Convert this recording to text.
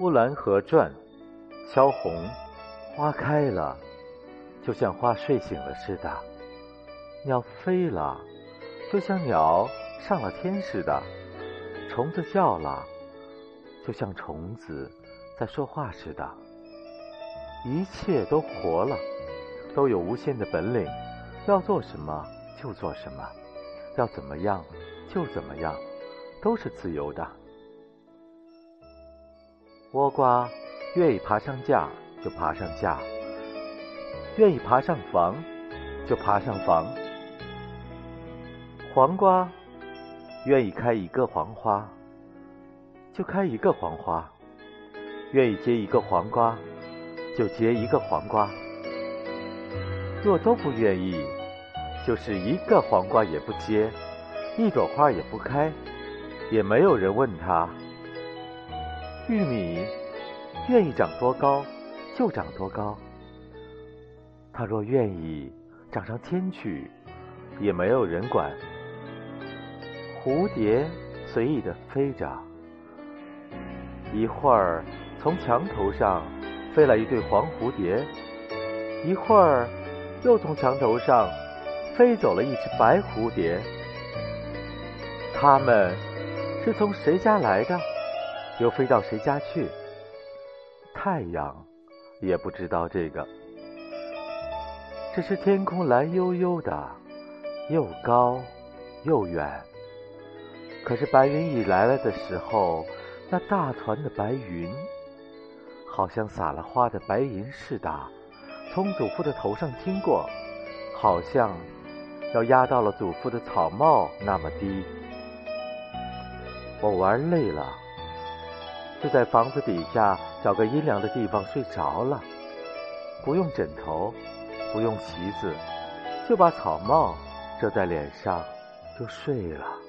乌兰河传，萧红，花开了，就像花睡醒了似的；鸟飞了，就像鸟上了天似的；虫子叫了，就像虫子在说话似的。一切都活了，都有无限的本领，要做什么就做什么，要怎么样就怎么样，都是自由的。倭瓜愿意爬上架就爬上架，愿意爬上房就爬上房。黄瓜愿意开一个黄花就开一个黄花，愿意结一个黄瓜就结一个黄瓜。若都不愿意，就是一个黄瓜也不结，一朵花也不开，也没有人问他。玉米愿意长多高就长多高，它若愿意长上天去，也没有人管。蝴蝶随意的飞着，一会儿从墙头上飞来一对黄蝴蝶，一会儿又从墙头上飞走了一只白蝴蝶。它们是从谁家来的？又飞到谁家去？太阳也不知道这个，只是天空蓝悠悠的，又高又远。可是白云一来了的时候，那大团的白云，好像撒了花的白银似的，从祖父的头上经过，好像要压到了祖父的草帽那么低。我玩累了。就在房子底下找个阴凉的地方睡着了，不用枕头，不用席子，就把草帽遮在脸上，就睡了。